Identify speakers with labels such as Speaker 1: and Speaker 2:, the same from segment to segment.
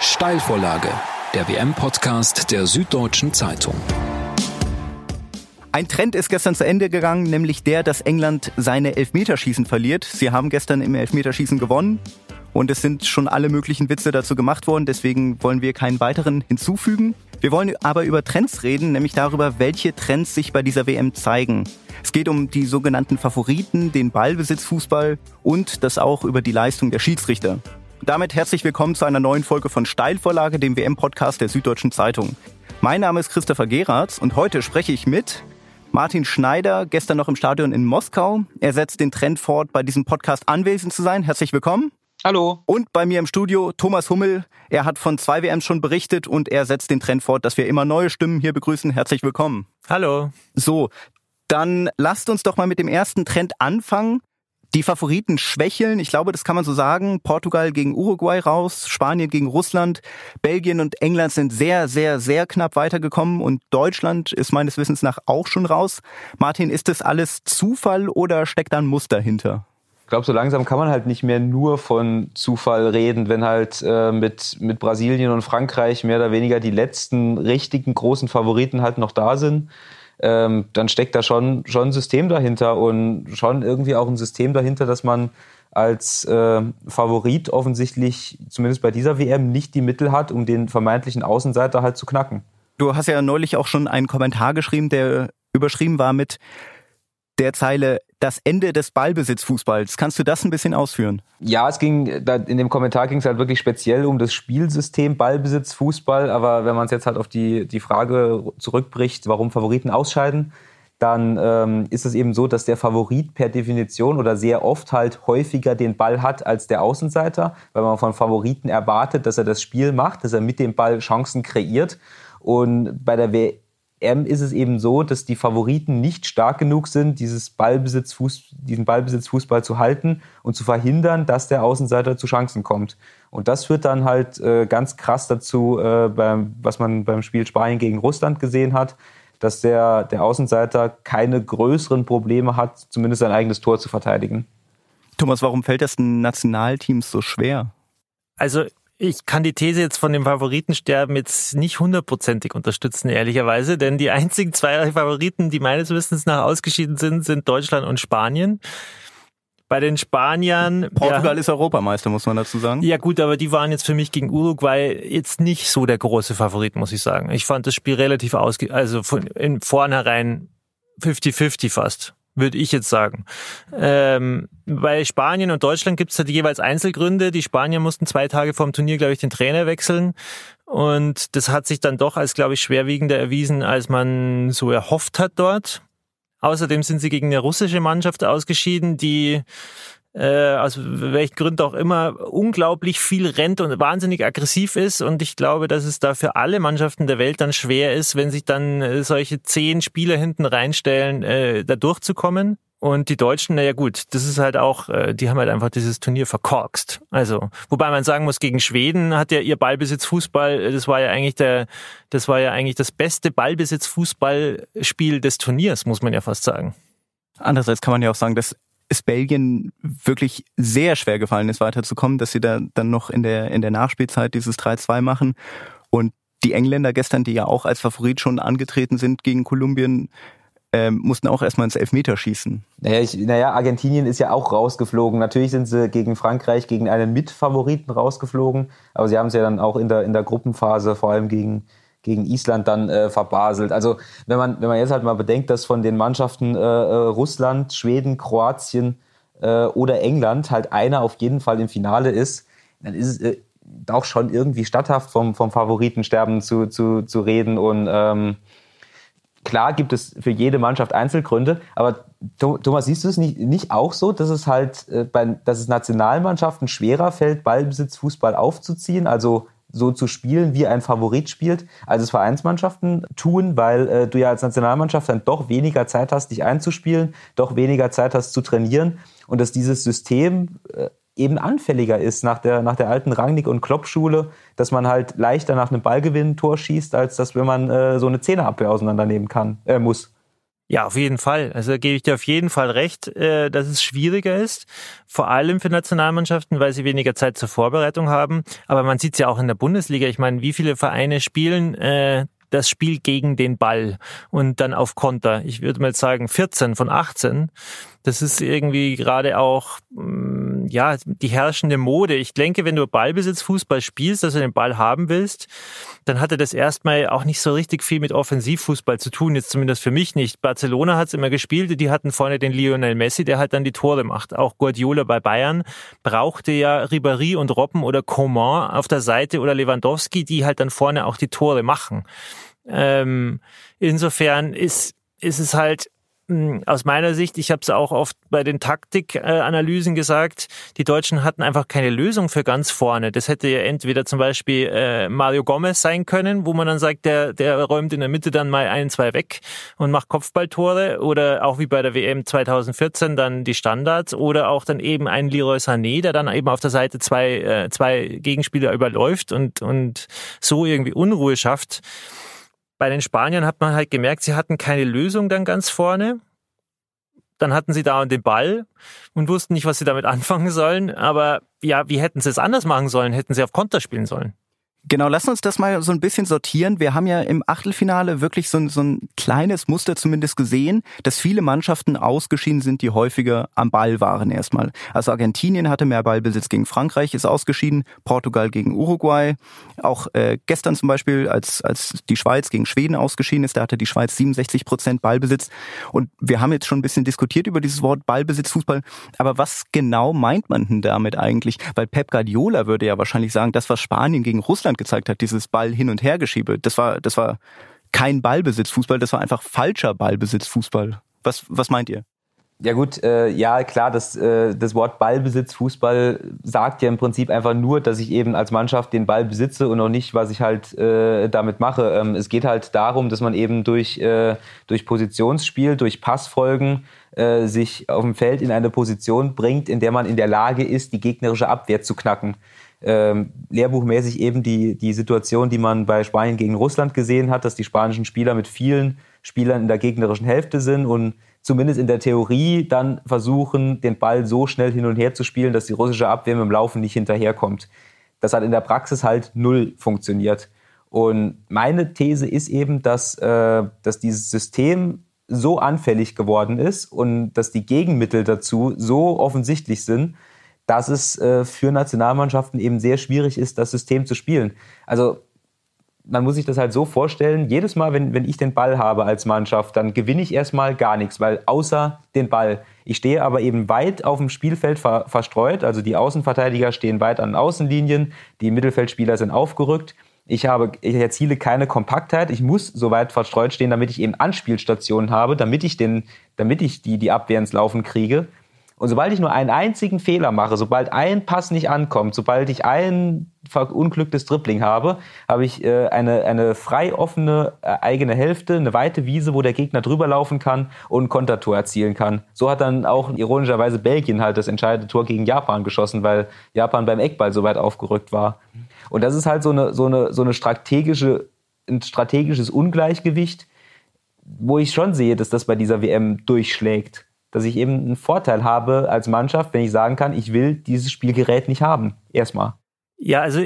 Speaker 1: Steilvorlage, der WM-Podcast der Süddeutschen Zeitung.
Speaker 2: Ein Trend ist gestern zu Ende gegangen, nämlich der, dass England seine Elfmeterschießen verliert. Sie haben gestern im Elfmeterschießen gewonnen und es sind schon alle möglichen Witze dazu gemacht worden, deswegen wollen wir keinen weiteren hinzufügen. Wir wollen aber über Trends reden, nämlich darüber, welche Trends sich bei dieser WM zeigen. Es geht um die sogenannten Favoriten, den Ballbesitzfußball und das auch über die Leistung der Schiedsrichter. Damit herzlich willkommen zu einer neuen Folge von Steilvorlage, dem WM-Podcast der Süddeutschen Zeitung. Mein Name ist Christopher Geratz und heute spreche ich mit Martin Schneider, gestern noch im Stadion in Moskau. Er setzt den Trend fort, bei diesem Podcast anwesend zu sein. Herzlich willkommen.
Speaker 3: Hallo.
Speaker 2: Und bei mir im Studio Thomas Hummel. Er hat von zwei WMs schon berichtet und er setzt den Trend fort, dass wir immer neue Stimmen hier begrüßen. Herzlich willkommen.
Speaker 4: Hallo.
Speaker 2: So, dann lasst uns doch mal mit dem ersten Trend anfangen. Die Favoriten schwächeln, ich glaube, das kann man so sagen. Portugal gegen Uruguay raus, Spanien gegen Russland, Belgien und England sind sehr, sehr, sehr knapp weitergekommen und Deutschland ist meines Wissens nach auch schon raus. Martin, ist das alles Zufall oder steckt da ein Muster hinter?
Speaker 3: Ich glaube, so langsam kann man halt nicht mehr nur von Zufall reden, wenn halt äh, mit, mit Brasilien und Frankreich mehr oder weniger die letzten richtigen großen Favoriten halt noch da sind ähm, dann steckt da schon, schon ein System dahinter und schon irgendwie auch ein System dahinter, dass man als äh, Favorit offensichtlich, zumindest bei dieser WM, nicht die Mittel hat, um den vermeintlichen Außenseiter halt zu knacken.
Speaker 2: Du hast ja neulich auch schon einen Kommentar geschrieben, der überschrieben war mit der Zeile das Ende des Ballbesitzfußballs. Kannst du das ein bisschen ausführen?
Speaker 3: Ja, es ging, in dem Kommentar ging es halt wirklich speziell um das Spielsystem Ballbesitzfußball. Aber wenn man es jetzt halt auf die, die Frage zurückbricht, warum Favoriten ausscheiden, dann ähm, ist es eben so, dass der Favorit per Definition oder sehr oft halt häufiger den Ball hat als der Außenseiter, weil man von Favoriten erwartet, dass er das Spiel macht, dass er mit dem Ball Chancen kreiert. Und bei der WM ist es eben so, dass die Favoriten nicht stark genug sind, dieses Ballbesitz, diesen Ballbesitzfußball zu halten und zu verhindern, dass der Außenseiter zu Chancen kommt. Und das führt dann halt äh, ganz krass dazu, äh, beim, was man beim Spiel Spanien gegen Russland gesehen hat, dass der, der Außenseiter keine größeren Probleme hat, zumindest sein eigenes Tor zu verteidigen.
Speaker 2: Thomas, warum fällt das den Nationalteams so schwer?
Speaker 4: Also ich kann die These jetzt von dem Favoritensterben jetzt nicht hundertprozentig unterstützen, ehrlicherweise, denn die einzigen zwei Favoriten, die meines Wissens nach ausgeschieden sind, sind Deutschland und Spanien. Bei den Spaniern.
Speaker 2: Portugal ja, ist Europameister, muss man dazu sagen.
Speaker 4: Ja, gut, aber die waren jetzt für mich gegen Uruguay jetzt nicht so der große Favorit, muss ich sagen. Ich fand das Spiel relativ ausge, also von in vornherein 50-50 fast würde ich jetzt sagen. Ähm, bei Spanien und Deutschland gibt es halt jeweils Einzelgründe. Die Spanier mussten zwei Tage vor dem Turnier, glaube ich, den Trainer wechseln. Und das hat sich dann doch als, glaube ich, schwerwiegender erwiesen, als man so erhofft hat dort. Außerdem sind sie gegen eine russische Mannschaft ausgeschieden, die äh, aus welchen Gründen auch immer, unglaublich viel rennt und wahnsinnig aggressiv ist. Und ich glaube, dass es da für alle Mannschaften der Welt dann schwer ist, wenn sich dann äh, solche zehn Spieler hinten reinstellen, äh, da durchzukommen. Und die Deutschen, naja gut, das ist halt auch, äh, die haben halt einfach dieses Turnier verkorkst. Also, wobei man sagen muss, gegen Schweden hat ja ihr Ballbesitz-Fußball, äh, das war ja eigentlich der, das war ja eigentlich das beste Ballbesitz-Fußballspiel des Turniers, muss man ja fast sagen.
Speaker 2: Andererseits kann man ja auch sagen, dass es Belgien wirklich sehr schwer gefallen ist, weiterzukommen, dass sie da dann noch in der, in der Nachspielzeit dieses 3-2 machen. Und die Engländer gestern, die ja auch als Favorit schon angetreten sind gegen Kolumbien, ähm, mussten auch erstmal ins Elfmeter schießen.
Speaker 3: Naja, ich, naja, Argentinien ist ja auch rausgeflogen. Natürlich sind sie gegen Frankreich, gegen einen Mitfavoriten rausgeflogen, aber sie haben es ja dann auch in der, in der Gruppenphase, vor allem gegen, gegen Island dann äh, verbaselt. Also wenn man, wenn man jetzt halt mal bedenkt, dass von den Mannschaften äh, äh, Russland, Schweden, Kroatien äh, oder England halt einer auf jeden Fall im Finale ist, dann ist es äh, auch schon irgendwie statthaft vom, vom Favoritensterben zu, zu, zu reden. Und ähm, klar gibt es für jede Mannschaft Einzelgründe, aber Thomas, siehst du es nicht, nicht auch so, dass es halt äh, bei, dass es Nationalmannschaften schwerer fällt, Ballbesitzfußball aufzuziehen? Also so zu spielen, wie ein Favorit spielt, als es Vereinsmannschaften tun, weil äh, du ja als Nationalmannschaft dann doch weniger Zeit hast, dich einzuspielen, doch weniger Zeit hast zu trainieren und dass dieses System äh, eben anfälliger ist nach der, nach der alten Rangnick- und Klopp-Schule, dass man halt leichter nach einem Ballgewinn ein Tor schießt, als dass wenn man äh, so eine Zehnerabwehr auseinandernehmen kann, äh, muss.
Speaker 4: Ja, auf jeden Fall. Also gebe ich dir auf jeden Fall recht, äh, dass es schwieriger ist, vor allem für Nationalmannschaften, weil sie weniger Zeit zur Vorbereitung haben. Aber man sieht es ja auch in der Bundesliga. Ich meine, wie viele Vereine spielen äh, das Spiel gegen den Ball und dann auf Konter? Ich würde mal sagen 14 von 18. Das ist irgendwie gerade auch mm, ja die herrschende Mode. Ich denke, wenn du Ballbesitz Fußball spielst, dass du den Ball haben willst, dann hatte das erstmal auch nicht so richtig viel mit Offensivfußball zu tun, jetzt zumindest für mich nicht. Barcelona hat es immer gespielt, die hatten vorne den Lionel Messi, der halt dann die Tore macht. Auch Guardiola bei Bayern brauchte ja Ribéry und Robben oder Coman auf der Seite oder Lewandowski, die halt dann vorne auch die Tore machen. Ähm, insofern ist, ist es halt aus meiner Sicht, ich habe es auch oft bei den Taktikanalysen gesagt, die Deutschen hatten einfach keine Lösung für ganz vorne. Das hätte ja entweder zum Beispiel äh, Mario Gomez sein können, wo man dann sagt, der, der räumt in der Mitte dann mal ein, zwei weg und macht Kopfballtore oder auch wie bei der WM 2014 dann die Standards oder auch dann eben ein Leroy Sané, der dann eben auf der Seite zwei, äh, zwei Gegenspieler überläuft und, und so irgendwie Unruhe schafft. Bei den Spaniern hat man halt gemerkt, sie hatten keine Lösung dann ganz vorne. Dann hatten sie da den Ball und wussten nicht, was sie damit anfangen sollen. Aber ja, wie hätten sie es anders machen sollen? Hätten sie auf Konter spielen sollen?
Speaker 2: Genau, lass uns das mal so ein bisschen sortieren. Wir haben ja im Achtelfinale wirklich so ein, so ein kleines Muster zumindest gesehen, dass viele Mannschaften ausgeschieden sind, die häufiger am Ball waren erstmal. Also Argentinien hatte mehr Ballbesitz gegen Frankreich, ist ausgeschieden, Portugal gegen Uruguay. Auch äh, gestern zum Beispiel, als, als die Schweiz gegen Schweden ausgeschieden ist, da hatte die Schweiz 67 Prozent Ballbesitz. Und wir haben jetzt schon ein bisschen diskutiert über dieses Wort Ballbesitz, Fußball. Aber was genau meint man denn damit eigentlich? Weil Pep Guardiola würde ja wahrscheinlich sagen, das, was Spanien gegen Russland gezeigt hat, dieses Ball hin und her geschiebe, das war, das war kein Ballbesitzfußball, das war einfach falscher Ballbesitzfußball. Was, was meint ihr?
Speaker 3: Ja gut, äh, ja klar, das, äh, das Wort Ballbesitz, Fußball sagt ja im Prinzip einfach nur, dass ich eben als Mannschaft den Ball besitze und auch nicht, was ich halt äh, damit mache. Ähm, es geht halt darum, dass man eben durch, äh, durch Positionsspiel, durch Passfolgen äh, sich auf dem Feld in eine Position bringt, in der man in der Lage ist, die gegnerische Abwehr zu knacken ähm, lehrbuchmäßig eben die, die Situation, die man bei Spanien gegen Russland gesehen hat, dass die spanischen Spieler mit vielen Spielern in der gegnerischen Hälfte sind und zumindest in der Theorie dann versuchen, den Ball so schnell hin und her zu spielen, dass die russische Abwehr mit dem Laufen nicht hinterherkommt. Das hat in der Praxis halt null funktioniert. Und meine These ist eben, dass, äh, dass dieses System so anfällig geworden ist und dass die Gegenmittel dazu so offensichtlich sind, dass es äh, für Nationalmannschaften eben sehr schwierig ist, das System zu spielen. Also man muss sich das halt so vorstellen, jedes Mal, wenn, wenn ich den Ball habe als Mannschaft, dann gewinne ich erstmal gar nichts, weil außer den Ball. Ich stehe aber eben weit auf dem Spielfeld ver verstreut, also die Außenverteidiger stehen weit an Außenlinien, die Mittelfeldspieler sind aufgerückt. Ich habe, ich erziele keine Kompaktheit. Ich muss so weit verstreut stehen, damit ich eben Anspielstationen habe, damit ich den, damit ich die, die Abwehr ins Laufen kriege. Und sobald ich nur einen einzigen Fehler mache, sobald ein Pass nicht ankommt, sobald ich ein verunglücktes Dribbling habe, habe ich äh, eine, eine frei offene äh, eigene Hälfte, eine weite Wiese, wo der Gegner drüber laufen kann und ein Kontertor erzielen kann. So hat dann auch ironischerweise Belgien halt das entscheidende Tor gegen Japan geschossen, weil Japan beim Eckball so weit aufgerückt war. Und das ist halt so eine, so eine, so eine strategische, ein strategisches Ungleichgewicht, wo ich schon sehe, dass das bei dieser WM durchschlägt dass ich eben einen Vorteil habe als Mannschaft, wenn ich sagen kann, ich will dieses Spielgerät nicht haben. Erstmal.
Speaker 4: Ja, also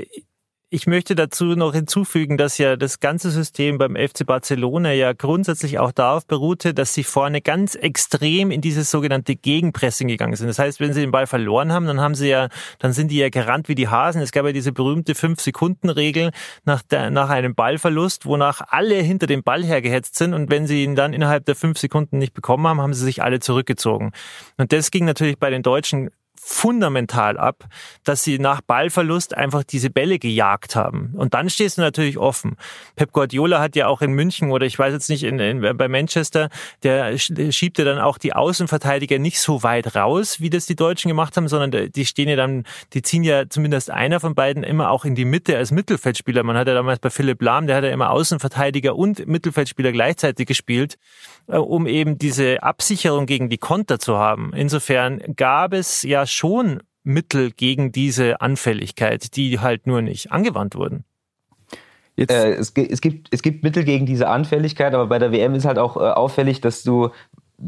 Speaker 4: ich möchte dazu noch hinzufügen, dass ja das ganze System beim FC Barcelona ja grundsätzlich auch darauf beruhte, dass sie vorne ganz extrem in dieses sogenannte Gegenpressing gegangen sind. Das heißt, wenn sie den Ball verloren haben, dann haben sie ja, dann sind die ja gerannt wie die Hasen. Es gab ja diese berühmte Fünf-Sekunden-Regel nach, der, nach einem Ballverlust, wonach alle hinter dem Ball hergehetzt sind und wenn sie ihn dann innerhalb der fünf Sekunden nicht bekommen haben, haben sie sich alle zurückgezogen. Und das ging natürlich bei den Deutschen fundamental ab, dass sie nach Ballverlust einfach diese Bälle gejagt haben. Und dann stehst du natürlich offen. Pep Guardiola hat ja auch in München oder ich weiß jetzt nicht, in, in, bei Manchester, der schiebt ja dann auch die Außenverteidiger nicht so weit raus, wie das die Deutschen gemacht haben, sondern die stehen ja dann, die ziehen ja zumindest einer von beiden immer auch in die Mitte als Mittelfeldspieler. Man hat ja damals bei Philipp Lahm, der hat ja immer Außenverteidiger und Mittelfeldspieler gleichzeitig gespielt, äh, um eben diese Absicherung gegen die Konter zu haben. Insofern gab es ja schon Mittel gegen diese Anfälligkeit, die halt nur nicht angewandt wurden.
Speaker 3: Äh, es, es, gibt, es gibt Mittel gegen diese Anfälligkeit, aber bei der WM ist halt auch äh, auffällig, dass du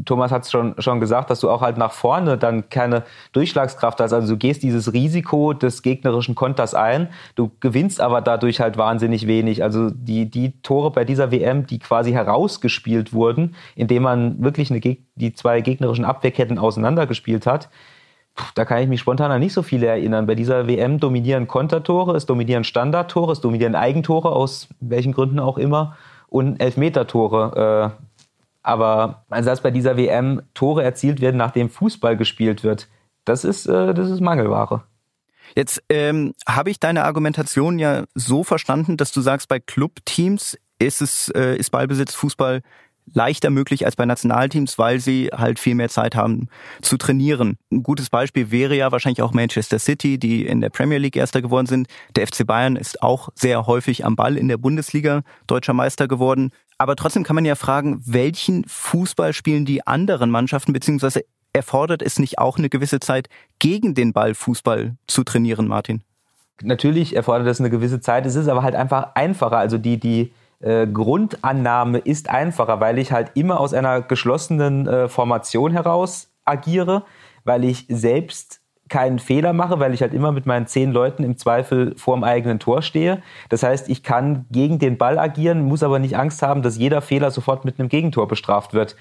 Speaker 3: Thomas hat es schon, schon gesagt, dass du auch halt nach vorne dann keine Durchschlagskraft hast. Also du gehst dieses Risiko des gegnerischen Konters ein, du gewinnst aber dadurch halt wahnsinnig wenig. Also die, die Tore bei dieser WM, die quasi herausgespielt wurden, indem man wirklich eine, die zwei gegnerischen Abwehrketten auseinandergespielt hat, da kann ich mich spontan nicht so viele erinnern. Bei dieser WM dominieren Kontertore, es dominieren Standardtore, es dominieren Eigentore, aus welchen Gründen auch immer, und Elfmetertore. Äh, aber also dass bei dieser WM Tore erzielt werden, nachdem Fußball gespielt wird, das ist, äh, das ist Mangelware.
Speaker 2: Jetzt ähm, habe ich deine Argumentation ja so verstanden, dass du sagst, bei Clubteams ist es äh, ist Ballbesitz Fußball leichter möglich als bei Nationalteams, weil sie halt viel mehr Zeit haben zu trainieren. Ein gutes Beispiel wäre ja wahrscheinlich auch Manchester City, die in der Premier League Erster geworden sind. Der FC Bayern ist auch sehr häufig am Ball in der Bundesliga deutscher Meister geworden. Aber trotzdem kann man ja fragen, welchen Fußball spielen die anderen Mannschaften, beziehungsweise erfordert es nicht auch eine gewisse Zeit, gegen den Ball Fußball zu trainieren, Martin?
Speaker 3: Natürlich erfordert es eine gewisse Zeit. Es ist aber halt einfach einfacher. Also die, die äh, Grundannahme ist einfacher, weil ich halt immer aus einer geschlossenen äh, Formation heraus agiere, weil ich selbst keinen Fehler mache, weil ich halt immer mit meinen zehn Leuten im Zweifel vorm eigenen Tor stehe. Das heißt, ich kann gegen den Ball agieren, muss aber nicht Angst haben, dass jeder Fehler sofort mit einem Gegentor bestraft wird.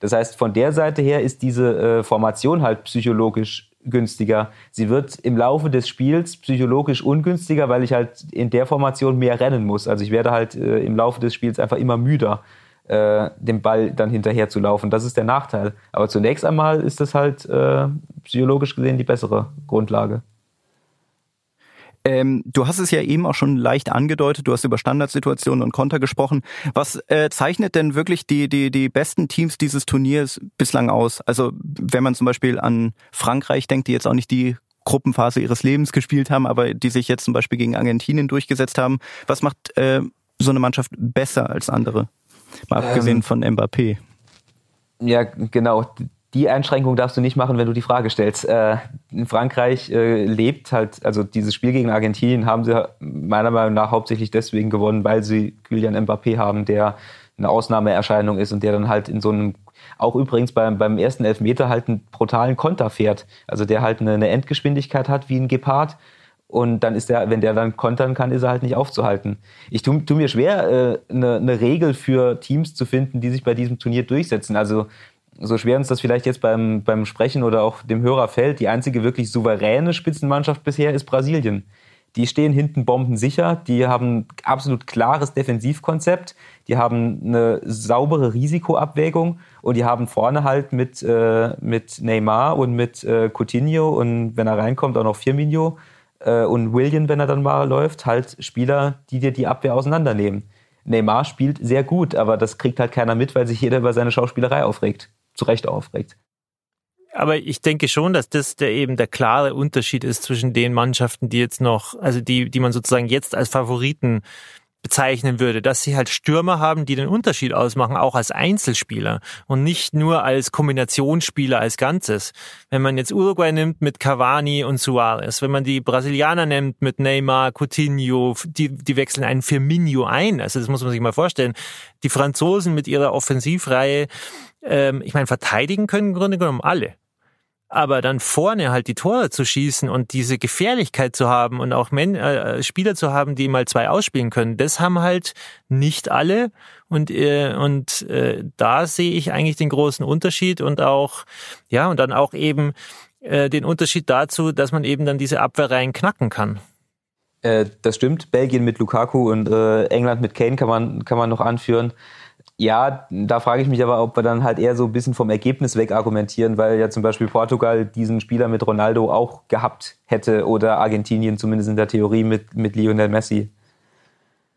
Speaker 3: Das heißt, von der Seite her ist diese äh, Formation halt psychologisch günstiger. Sie wird im Laufe des Spiels psychologisch ungünstiger, weil ich halt in der Formation mehr rennen muss. Also ich werde halt äh, im Laufe des Spiels einfach immer müder äh, dem Ball dann hinterher zu laufen. Das ist der Nachteil. Aber zunächst einmal ist das halt äh, psychologisch gesehen die bessere Grundlage.
Speaker 2: Ähm, du hast es ja eben auch schon leicht angedeutet, du hast über Standardsituationen und Konter gesprochen. Was äh, zeichnet denn wirklich die, die, die besten Teams dieses Turniers bislang aus? Also wenn man zum Beispiel an Frankreich denkt, die jetzt auch nicht die Gruppenphase ihres Lebens gespielt haben, aber die sich jetzt zum Beispiel gegen Argentinien durchgesetzt haben. Was macht äh, so eine Mannschaft besser als andere? Mal abgesehen ähm, von Mbappé.
Speaker 3: Ja, genau. Die Einschränkung darfst du nicht machen, wenn du die Frage stellst. Äh, in Frankreich äh, lebt halt, also dieses Spiel gegen Argentinien haben sie meiner Meinung nach hauptsächlich deswegen gewonnen, weil sie Kylian Mbappé haben, der eine Ausnahmeerscheinung ist und der dann halt in so einem, auch übrigens beim, beim ersten Elfmeter halt einen brutalen Konter fährt. Also der halt eine, eine Endgeschwindigkeit hat wie ein Gepard und dann ist der, wenn der dann kontern kann, ist er halt nicht aufzuhalten. Ich tue tu mir schwer, äh, eine, eine Regel für Teams zu finden, die sich bei diesem Turnier durchsetzen. Also so schwer uns das vielleicht jetzt beim, beim Sprechen oder auch dem Hörer fällt, die einzige wirklich souveräne Spitzenmannschaft bisher ist Brasilien. Die stehen hinten bombensicher, die haben absolut klares Defensivkonzept, die haben eine saubere Risikoabwägung und die haben vorne halt mit, äh, mit Neymar und mit äh, Coutinho und wenn er reinkommt auch noch Firmino äh, und William, wenn er dann mal läuft, halt Spieler, die dir die Abwehr auseinandernehmen. Neymar spielt sehr gut, aber das kriegt halt keiner mit, weil sich jeder über seine Schauspielerei aufregt. Zu Recht aufregt.
Speaker 4: Aber ich denke schon, dass das der eben der klare Unterschied ist zwischen den Mannschaften, die jetzt noch, also die, die man sozusagen jetzt als Favoriten bezeichnen würde, dass sie halt Stürmer haben, die den Unterschied ausmachen, auch als Einzelspieler und nicht nur als Kombinationsspieler als Ganzes. Wenn man jetzt Uruguay nimmt mit Cavani und Suarez, wenn man die Brasilianer nimmt mit Neymar, Coutinho, die, die wechseln einen Firmino ein. Also das muss man sich mal vorstellen. Die Franzosen mit ihrer Offensivreihe, ähm, ich meine, verteidigen können im Grunde genommen alle. Aber dann vorne halt die Tore zu schießen und diese Gefährlichkeit zu haben und auch Men äh, Spieler zu haben, die mal zwei ausspielen können, das haben halt nicht alle. Und, äh, und äh, da sehe ich eigentlich den großen Unterschied und auch, ja, und dann auch eben äh, den Unterschied dazu, dass man eben dann diese Abwehrreihen knacken kann.
Speaker 3: Äh, das stimmt. Belgien mit Lukaku und äh, England mit Kane kann man, kann man noch anführen. Ja, da frage ich mich aber, ob wir dann halt eher so ein bisschen vom Ergebnis weg argumentieren, weil ja zum Beispiel Portugal diesen Spieler mit Ronaldo auch gehabt hätte oder Argentinien zumindest in der Theorie mit, mit Lionel Messi.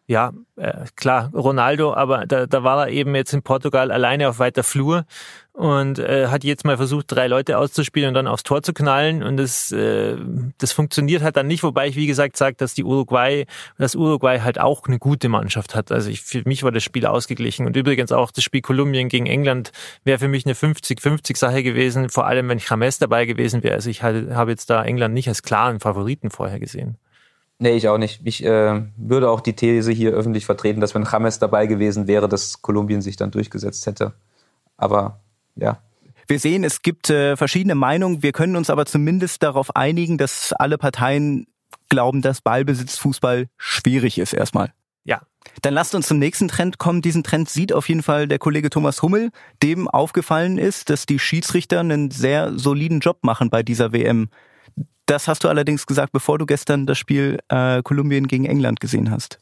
Speaker 4: Ja, äh, klar, Ronaldo, aber da, da war er eben jetzt in Portugal alleine auf weiter Flur und äh, hat jetzt mal versucht, drei Leute auszuspielen und dann aufs Tor zu knallen und das, äh, das funktioniert halt dann nicht, wobei ich wie gesagt sage, dass die Uruguay, dass Uruguay halt auch eine gute Mannschaft hat. Also ich, für mich war das Spiel ausgeglichen und übrigens auch das Spiel Kolumbien gegen England wäre für mich eine 50-50 Sache gewesen, vor allem wenn James dabei gewesen wäre. Also ich halt, habe jetzt da England nicht als klaren Favoriten vorher gesehen.
Speaker 3: Nee, ich auch nicht. Ich äh, würde auch die These hier öffentlich vertreten, dass wenn James dabei gewesen wäre, dass Kolumbien sich dann durchgesetzt hätte. Aber ja.
Speaker 2: Wir sehen, es gibt äh, verschiedene Meinungen. Wir können uns aber zumindest darauf einigen, dass alle Parteien glauben, dass Ballbesitzfußball schwierig ist erstmal.
Speaker 4: Ja.
Speaker 2: Dann lasst uns zum nächsten Trend kommen. Diesen Trend sieht auf jeden Fall der Kollege Thomas Hummel, dem aufgefallen ist, dass die Schiedsrichter einen sehr soliden Job machen bei dieser WM. Das hast du allerdings gesagt, bevor du gestern das Spiel äh, Kolumbien gegen England gesehen hast.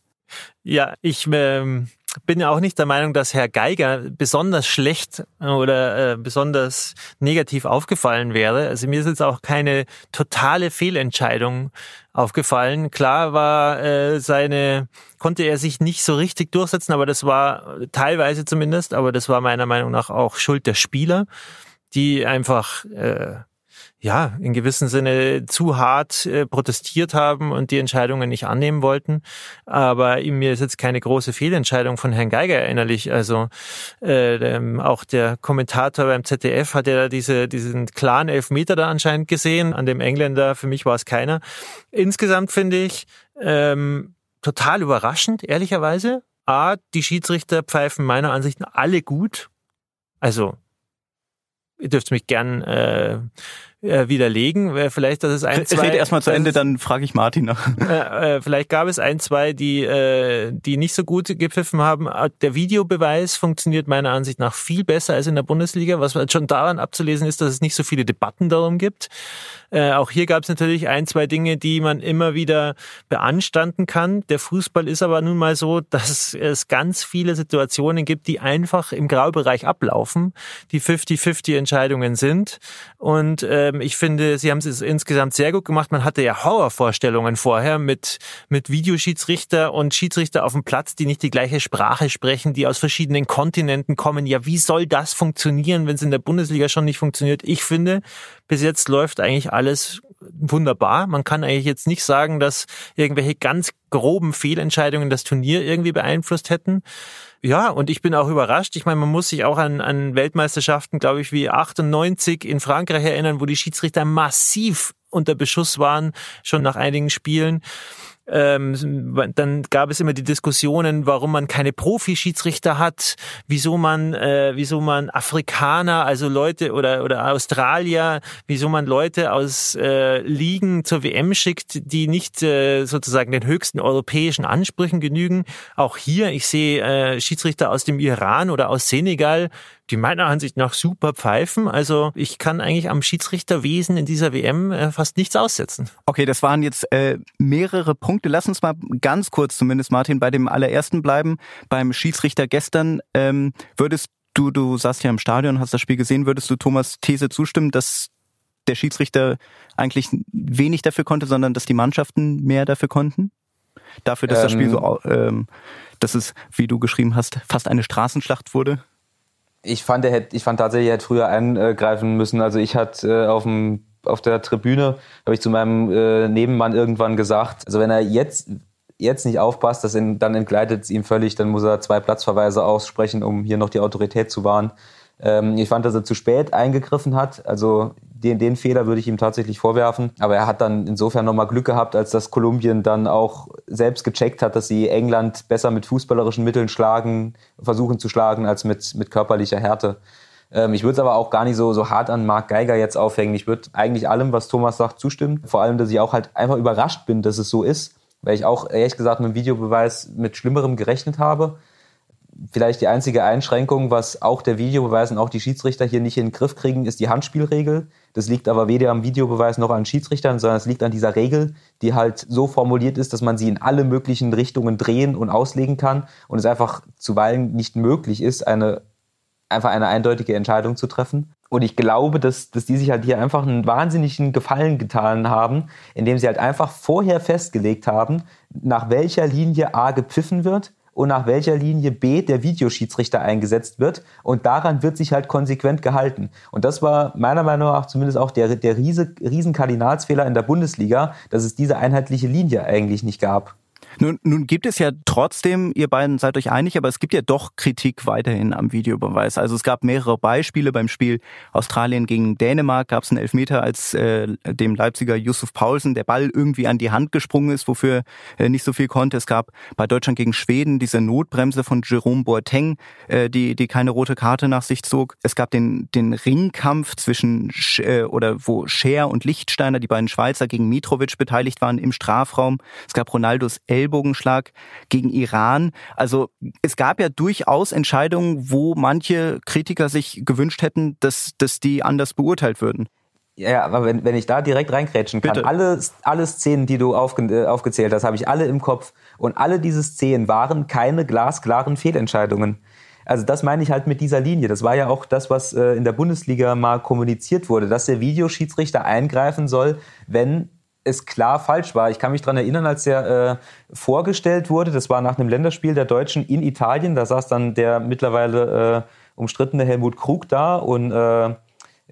Speaker 4: Ja, ich ähm, bin ja auch nicht der Meinung, dass Herr Geiger besonders schlecht oder äh, besonders negativ aufgefallen wäre. Also mir ist jetzt auch keine totale Fehlentscheidung aufgefallen. Klar war äh, seine, konnte er sich nicht so richtig durchsetzen, aber das war teilweise zumindest, aber das war meiner Meinung nach auch Schuld der Spieler, die einfach äh, ja, in gewissem Sinne zu hart äh, protestiert haben und die Entscheidungen nicht annehmen wollten. Aber mir ist jetzt keine große Fehlentscheidung von Herrn Geiger erinnerlich. Also äh, ähm, auch der Kommentator beim ZDF hat ja diese, diesen klaren Elfmeter da anscheinend gesehen. An dem Engländer, für mich war es keiner. Insgesamt finde ich ähm, total überraschend, ehrlicherweise. A, die Schiedsrichter pfeifen meiner Ansicht nach alle gut. Also, ihr dürft mich gern äh, äh, widerlegen. Vielleicht, dass es ein, zwei.
Speaker 2: Rede erstmal zu Ende, dann frage ich Martin nach.
Speaker 4: Äh, äh, vielleicht gab es ein, zwei, die, äh, die nicht so gut gepfiffen haben. Der Videobeweis funktioniert meiner Ansicht nach viel besser als in der Bundesliga, was schon daran abzulesen ist, dass es nicht so viele Debatten darum gibt. Äh, auch hier gab es natürlich ein, zwei Dinge, die man immer wieder beanstanden kann. Der Fußball ist aber nun mal so, dass es ganz viele Situationen gibt, die einfach im Graubereich ablaufen, die 50-50 Entscheidungen sind. Und ähm, ich finde, sie haben es insgesamt sehr gut gemacht. Man hatte ja Horrorvorstellungen vorher mit, mit Videoschiedsrichter und Schiedsrichter auf dem Platz, die nicht die gleiche Sprache sprechen, die aus verschiedenen Kontinenten kommen. Ja, wie soll das funktionieren, wenn es in der Bundesliga schon nicht funktioniert? Ich finde, bis jetzt läuft eigentlich alles wunderbar. Man kann eigentlich jetzt nicht sagen, dass irgendwelche ganz groben Fehlentscheidungen das Turnier irgendwie beeinflusst hätten. Ja, und ich bin auch überrascht. Ich meine, man muss sich auch an, an Weltmeisterschaften, glaube ich, wie 98 in Frankreich erinnern, wo die Schiedsrichter massiv unter Beschuss waren, schon nach einigen Spielen. Ähm, dann gab es immer die Diskussionen, warum man keine Profi-Schiedsrichter hat, wieso man, äh, wieso man Afrikaner, also Leute oder oder Australier, wieso man Leute aus äh, Ligen zur WM schickt, die nicht äh, sozusagen den höchsten europäischen Ansprüchen genügen. Auch hier, ich sehe äh, Schiedsrichter aus dem Iran oder aus Senegal, die meiner Ansicht nach super pfeifen. Also ich kann eigentlich am Schiedsrichterwesen in dieser WM äh, fast nichts aussetzen.
Speaker 2: Okay, das waren jetzt äh, mehrere Punkte. Lass uns mal ganz kurz zumindest, Martin, bei dem allerersten bleiben. Beim Schiedsrichter gestern ähm, würdest du, du saßt ja im Stadion, hast das Spiel gesehen, würdest du Thomas These zustimmen, dass der Schiedsrichter eigentlich wenig dafür konnte, sondern dass die Mannschaften mehr dafür konnten? Dafür, dass ähm, das Spiel so, ähm, dass es, wie du geschrieben hast, fast eine Straßenschlacht wurde?
Speaker 3: Ich fand, er hätte, ich fand tatsächlich, er hätte früher eingreifen müssen. Also ich hatte äh, auf dem auf der Tribüne habe ich zu meinem äh, Nebenmann irgendwann gesagt, also wenn er jetzt jetzt nicht aufpasst, das in, dann entgleitet es ihm völlig, dann muss er zwei Platzverweise aussprechen, um hier noch die Autorität zu wahren. Ähm, ich fand, dass er zu spät eingegriffen hat. Also den, den Fehler würde ich ihm tatsächlich vorwerfen. Aber er hat dann insofern nochmal Glück gehabt, als dass Kolumbien dann auch selbst gecheckt hat, dass sie England besser mit fußballerischen Mitteln schlagen, versuchen zu schlagen, als mit, mit körperlicher Härte. Ähm, ich würde es aber auch gar nicht so, so hart an Marc Geiger jetzt aufhängen. Ich würde eigentlich allem, was Thomas sagt, zustimmen. Vor allem, dass ich auch halt einfach überrascht bin, dass es so ist. Weil ich auch ehrlich gesagt mit dem Videobeweis mit Schlimmerem gerechnet habe vielleicht die einzige Einschränkung, was auch der Videobeweis und auch die Schiedsrichter hier nicht in den Griff kriegen, ist die Handspielregel. Das liegt aber weder am Videobeweis noch an Schiedsrichtern, sondern es liegt an dieser Regel, die halt so formuliert ist, dass man sie in alle möglichen Richtungen drehen und auslegen kann und es einfach zuweilen nicht möglich ist, eine, einfach eine eindeutige Entscheidung zu treffen. Und ich glaube, dass, dass die sich halt hier einfach einen wahnsinnigen Gefallen getan haben, indem sie halt einfach vorher festgelegt haben, nach welcher Linie A gepfiffen wird und nach welcher Linie B der Videoschiedsrichter eingesetzt wird. Und daran wird sich halt konsequent gehalten. Und das war meiner Meinung nach zumindest auch der, der riese, riesen in der Bundesliga, dass es diese einheitliche Linie eigentlich nicht gab.
Speaker 2: Nun, nun gibt es ja trotzdem, ihr beiden seid euch einig, aber es gibt ja doch Kritik weiterhin am Videobeweis. Also es gab mehrere Beispiele beim Spiel Australien gegen Dänemark, gab es einen Elfmeter, als äh, dem Leipziger Yusuf Paulsen der Ball irgendwie an die Hand gesprungen ist, wofür äh, nicht so viel konnte. Es gab bei Deutschland gegen Schweden diese Notbremse von Jerome Boateng, äh, die, die keine rote Karte nach sich zog. Es gab den, den Ringkampf zwischen äh, oder wo Scher und Lichtsteiner, die beiden Schweizer, gegen Mitrovic beteiligt waren im Strafraum. Es gab Ronaldos Ellbogenschlag gegen Iran. Also es gab ja durchaus Entscheidungen, wo manche Kritiker sich gewünscht hätten, dass, dass die anders beurteilt würden.
Speaker 3: Ja, aber wenn, wenn ich da direkt reingrätschen kann, alle, alle Szenen, die du aufge, äh, aufgezählt hast, habe ich alle im Kopf. Und alle diese Szenen waren keine glasklaren Fehlentscheidungen. Also das meine ich halt mit dieser Linie. Das war ja auch das, was äh, in der Bundesliga mal kommuniziert wurde, dass der Videoschiedsrichter eingreifen soll, wenn es klar falsch war. Ich kann mich dran erinnern, als er äh, vorgestellt wurde, das war nach einem Länderspiel der Deutschen in Italien, da saß dann der mittlerweile äh, umstrittene Helmut Krug da und äh,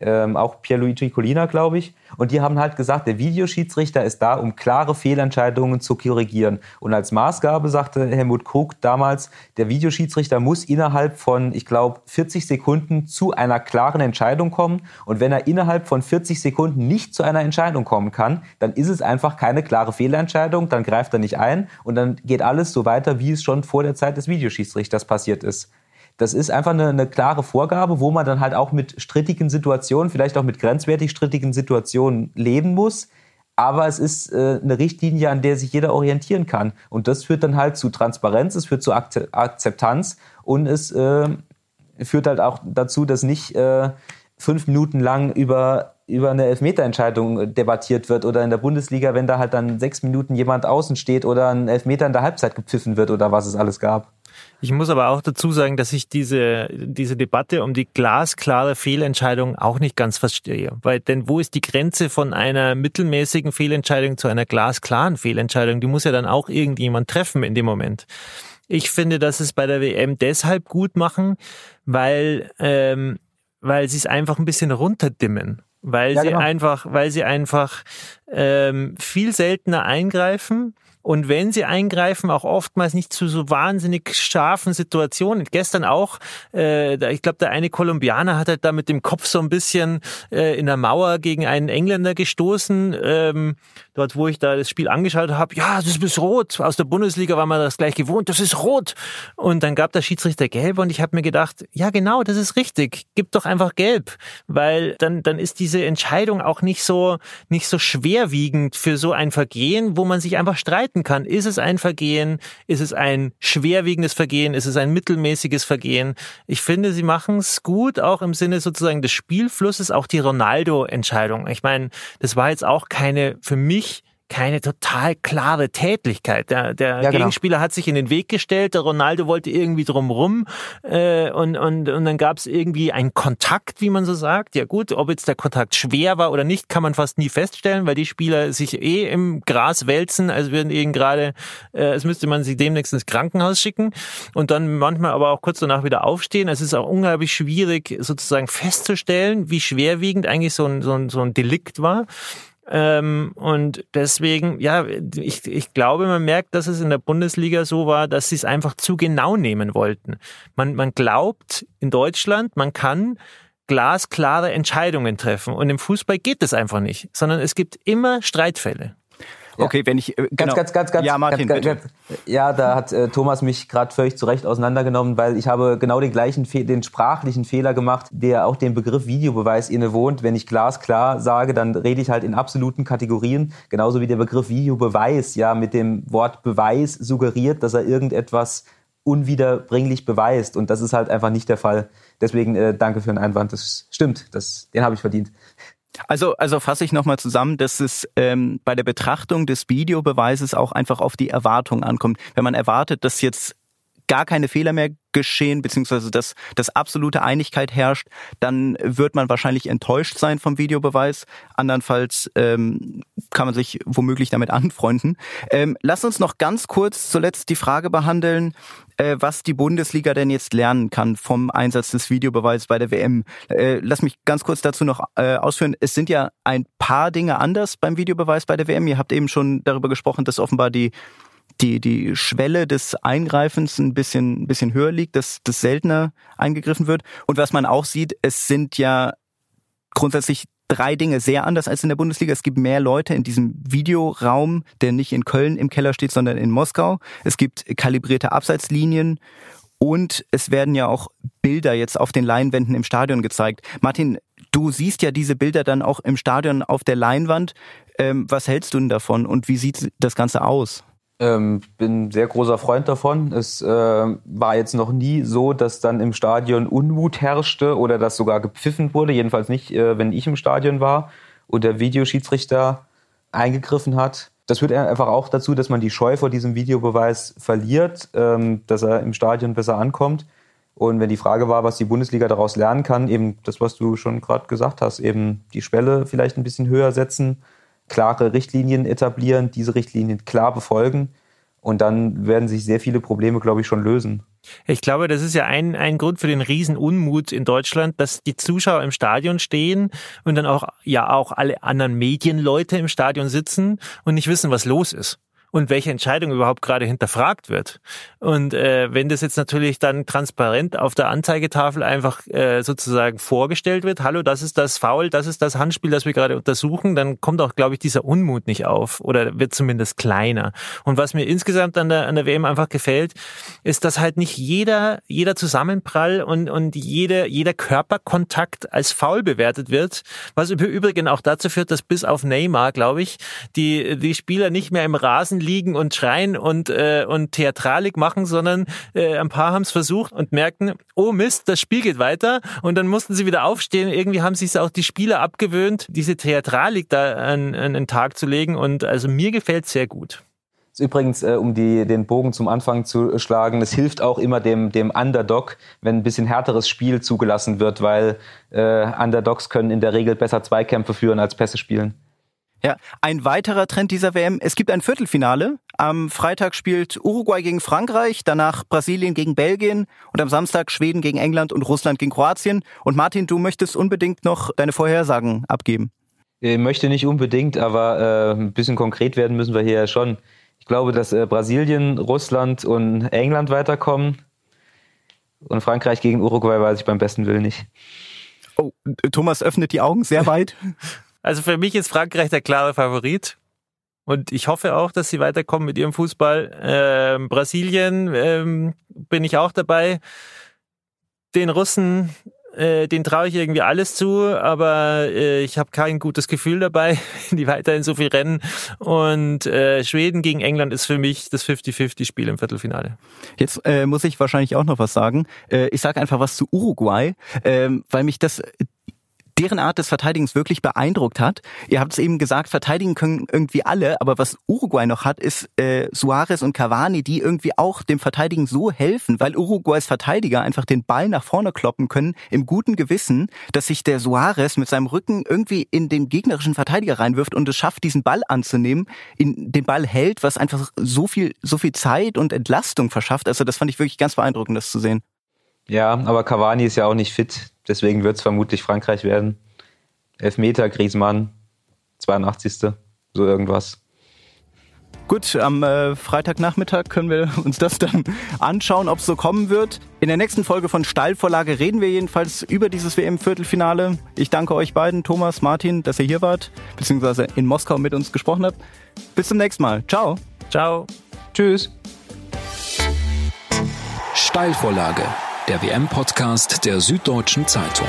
Speaker 3: ähm, auch Pierluigi Colina, glaube ich. Und die haben halt gesagt, der Videoschiedsrichter ist da, um klare Fehlentscheidungen zu korrigieren. Und als Maßgabe sagte Helmut Krug damals, der Videoschiedsrichter muss innerhalb von, ich glaube, 40 Sekunden zu einer klaren Entscheidung kommen. Und wenn er innerhalb von 40 Sekunden nicht zu einer Entscheidung kommen kann, dann ist es einfach keine klare Fehlentscheidung, dann greift er nicht ein und dann geht alles so weiter, wie es schon vor der Zeit des Videoschiedsrichters passiert ist. Das ist einfach eine, eine klare Vorgabe, wo man dann halt auch mit strittigen Situationen, vielleicht auch mit grenzwertig strittigen Situationen leben muss. Aber es ist äh, eine Richtlinie, an der sich jeder orientieren kann. Und das führt dann halt zu Transparenz, es führt zu Akzeptanz und es äh, führt halt auch dazu, dass nicht äh, fünf Minuten lang über über eine Elfmeterentscheidung debattiert wird oder in der Bundesliga, wenn da halt dann sechs Minuten jemand außen steht oder ein Elfmeter in der Halbzeit gepfiffen wird oder was es alles gab.
Speaker 4: Ich muss aber auch dazu sagen, dass ich diese, diese Debatte um die glasklare Fehlentscheidung auch nicht ganz verstehe. Weil, denn wo ist die Grenze von einer mittelmäßigen Fehlentscheidung zu einer glasklaren Fehlentscheidung? Die muss ja dann auch irgendjemand treffen in dem Moment. Ich finde, dass es bei der WM deshalb gut machen, weil, ähm, weil sie es einfach ein bisschen runterdimmen weil ja, sie genau. einfach, weil sie einfach ähm, viel seltener eingreifen und wenn sie eingreifen, auch oftmals nicht zu so wahnsinnig scharfen Situationen. Gestern auch, äh, ich glaube, der eine Kolumbianer hat halt da mit dem Kopf so ein bisschen äh, in der Mauer gegen einen Engländer gestoßen. Ähm, dort, wo ich da das Spiel angeschaut habe, ja, das ist rot. Aus der Bundesliga war man das gleich gewohnt, das ist rot. Und dann gab der Schiedsrichter gelb und ich habe mir gedacht, ja genau, das ist richtig. Gib doch einfach gelb, weil dann dann ist diese Entscheidung auch nicht so nicht so schwerwiegend für so ein Vergehen, wo man sich einfach streiten kann. Ist es ein Vergehen? Ist es ein schwerwiegendes Vergehen? Ist es ein mittelmäßiges Vergehen? Ich finde, sie machen es gut, auch im Sinne sozusagen des Spielflusses, auch die Ronaldo-Entscheidung. Ich meine, das war jetzt auch keine für mich keine total klare Tätlichkeit. Der, der ja, genau. Gegenspieler hat sich in den Weg gestellt, der Ronaldo wollte irgendwie drumrum äh, und, und, und dann gab es irgendwie einen Kontakt, wie man so sagt. Ja gut, ob jetzt der Kontakt schwer war oder nicht, kann man fast nie feststellen, weil die Spieler sich eh im Gras wälzen, als würden ihnen gerade, äh, als müsste man sie demnächst ins Krankenhaus schicken und dann manchmal aber auch kurz danach wieder aufstehen. Es ist auch unglaublich schwierig sozusagen festzustellen, wie schwerwiegend eigentlich so ein, so ein, so ein Delikt war. Ähm, und deswegen, ja, ich, ich glaube, man merkt, dass es in der Bundesliga so war, dass sie es einfach zu genau nehmen wollten. Man, man glaubt in Deutschland, man kann glasklare Entscheidungen treffen. Und im Fußball geht das einfach nicht, sondern es gibt immer Streitfälle.
Speaker 2: Okay, wenn ich
Speaker 3: äh, genau. ganz, ganz, ganz, ganz,
Speaker 2: ja, Martin,
Speaker 3: ganz, ganz, ja, da hat äh, Thomas mich gerade völlig zu Recht auseinandergenommen, weil ich habe genau den gleichen, Fe den sprachlichen Fehler gemacht, der auch dem Begriff Videobeweis innewohnt. Wenn ich glasklar sage, dann rede ich halt in absoluten Kategorien, genauso wie der Begriff Videobeweis ja mit dem Wort Beweis suggeriert, dass er irgendetwas unwiederbringlich beweist und das ist halt einfach nicht der Fall. Deswegen äh, danke für den Einwand. Das stimmt, das, den habe ich verdient.
Speaker 2: Also, also fasse ich nochmal zusammen, dass es ähm, bei der Betrachtung des Videobeweises auch einfach auf die Erwartung ankommt. Wenn man erwartet, dass jetzt gar keine Fehler mehr geschehen, beziehungsweise dass, dass absolute Einigkeit herrscht, dann wird man wahrscheinlich enttäuscht sein vom Videobeweis. Andernfalls ähm, kann man sich womöglich damit anfreunden. Ähm, lass uns noch ganz kurz zuletzt die Frage behandeln, äh, was die Bundesliga denn jetzt lernen kann vom Einsatz des Videobeweises bei der WM. Äh, lass mich ganz kurz dazu noch äh, ausführen. Es sind ja ein paar Dinge anders beim Videobeweis bei der WM. Ihr habt eben schon darüber gesprochen, dass offenbar die die, die Schwelle des Eingreifens ein bisschen, ein bisschen höher liegt, dass das seltener eingegriffen wird. Und was man auch sieht, es sind ja grundsätzlich drei Dinge sehr anders als in der Bundesliga. Es gibt mehr Leute in diesem Videoraum, der nicht in Köln im Keller steht, sondern in Moskau. Es gibt kalibrierte Abseitslinien und es werden ja auch Bilder jetzt auf den Leinwänden im Stadion gezeigt. Martin, du siehst ja diese Bilder dann auch im Stadion auf der Leinwand. Ähm, was hältst du denn davon und wie sieht das Ganze aus?
Speaker 3: Ähm, bin sehr großer Freund davon. Es äh, war jetzt noch nie so, dass dann im Stadion Unmut herrschte oder dass sogar gepfiffen wurde. Jedenfalls nicht, äh, wenn ich im Stadion war und der Videoschiedsrichter eingegriffen hat. Das führt einfach auch dazu, dass man die Scheu vor diesem Videobeweis verliert, ähm, dass er im Stadion besser ankommt. Und wenn die Frage war, was die Bundesliga daraus lernen kann, eben das, was du schon gerade gesagt hast, eben die Schwelle vielleicht ein bisschen höher setzen, klare Richtlinien etablieren, diese Richtlinien klar befolgen. Und dann werden sich sehr viele Probleme, glaube ich, schon lösen.
Speaker 4: Ich glaube, das ist ja ein, ein Grund für den Riesenunmut in Deutschland, dass die Zuschauer im Stadion stehen und dann auch, ja, auch alle anderen Medienleute im Stadion sitzen und nicht wissen, was los ist und welche Entscheidung überhaupt gerade hinterfragt wird. Und äh, wenn das jetzt natürlich dann transparent auf der Anzeigetafel einfach äh, sozusagen vorgestellt wird, hallo, das ist das Foul, das ist das Handspiel, das wir gerade untersuchen, dann kommt auch, glaube ich, dieser Unmut nicht auf oder wird zumindest kleiner. Und was mir insgesamt an der, an der WM einfach gefällt, ist, dass halt nicht jeder, jeder Zusammenprall und, und jede, jeder Körperkontakt als Foul bewertet wird, was im Übrigen auch dazu führt, dass bis auf Neymar, glaube ich, die, die Spieler nicht mehr im Rasen liegen und schreien und, äh, und Theatralik machen, sondern äh, ein paar haben es versucht und merkten, oh Mist, das Spiel geht weiter und dann mussten sie wieder aufstehen. Irgendwie haben sich auch die Spieler abgewöhnt, diese Theatralik da an, an den Tag zu legen und also mir gefällt sehr gut.
Speaker 3: Übrigens, äh, um die, den Bogen zum Anfang zu schlagen, es hilft auch immer dem, dem Underdog, wenn ein bisschen härteres Spiel zugelassen wird, weil äh, Underdogs können in der Regel besser Zweikämpfe führen als Pässe spielen.
Speaker 2: Ja, ein weiterer Trend dieser WM. Es gibt ein Viertelfinale. Am Freitag spielt Uruguay gegen Frankreich, danach Brasilien gegen Belgien und am Samstag Schweden gegen England und Russland gegen Kroatien. Und Martin, du möchtest unbedingt noch deine Vorhersagen abgeben.
Speaker 3: Ich möchte nicht unbedingt, aber äh, ein bisschen konkret werden müssen wir hier ja schon. Ich glaube, dass äh, Brasilien, Russland und England weiterkommen. Und Frankreich gegen Uruguay weiß ich beim besten Willen nicht.
Speaker 2: Oh, Thomas öffnet die Augen sehr weit.
Speaker 4: Also für mich ist Frankreich der klare Favorit. Und ich hoffe auch, dass sie weiterkommen mit ihrem Fußball. Ähm, Brasilien ähm, bin ich auch dabei. Den Russen, äh, den traue ich irgendwie alles zu, aber äh, ich habe kein gutes Gefühl dabei, die weiterhin so viel rennen. Und äh, Schweden gegen England ist für mich das 50-50-Spiel im Viertelfinale.
Speaker 2: Jetzt äh, muss ich wahrscheinlich auch noch was sagen. Äh, ich sage einfach was zu Uruguay, äh, weil mich das deren Art des Verteidigens wirklich beeindruckt hat. Ihr habt es eben gesagt, verteidigen können irgendwie alle, aber was Uruguay noch hat, ist äh, Suarez und Cavani, die irgendwie auch dem Verteidigen so helfen, weil Uruguays Verteidiger einfach den Ball nach vorne kloppen können, im guten Gewissen, dass sich der Suarez mit seinem Rücken irgendwie in den gegnerischen Verteidiger reinwirft und es schafft, diesen Ball anzunehmen, in den Ball hält, was einfach so viel, so viel Zeit und Entlastung verschafft. Also das fand ich wirklich ganz beeindruckend, das zu sehen.
Speaker 3: Ja, aber Cavani ist ja auch nicht fit. Deswegen wird es vermutlich Frankreich werden. Elfmeter, Griezmann, 82. So irgendwas.
Speaker 2: Gut, am äh, Freitagnachmittag können wir uns das dann anschauen, ob es so kommen wird. In der nächsten Folge von Steilvorlage reden wir jedenfalls über dieses WM-Viertelfinale. Ich danke euch beiden, Thomas, Martin, dass ihr hier wart, beziehungsweise in Moskau mit uns gesprochen habt. Bis zum nächsten Mal. Ciao.
Speaker 4: Ciao.
Speaker 3: Tschüss.
Speaker 1: Steilvorlage der WM-Podcast der Süddeutschen Zeitung.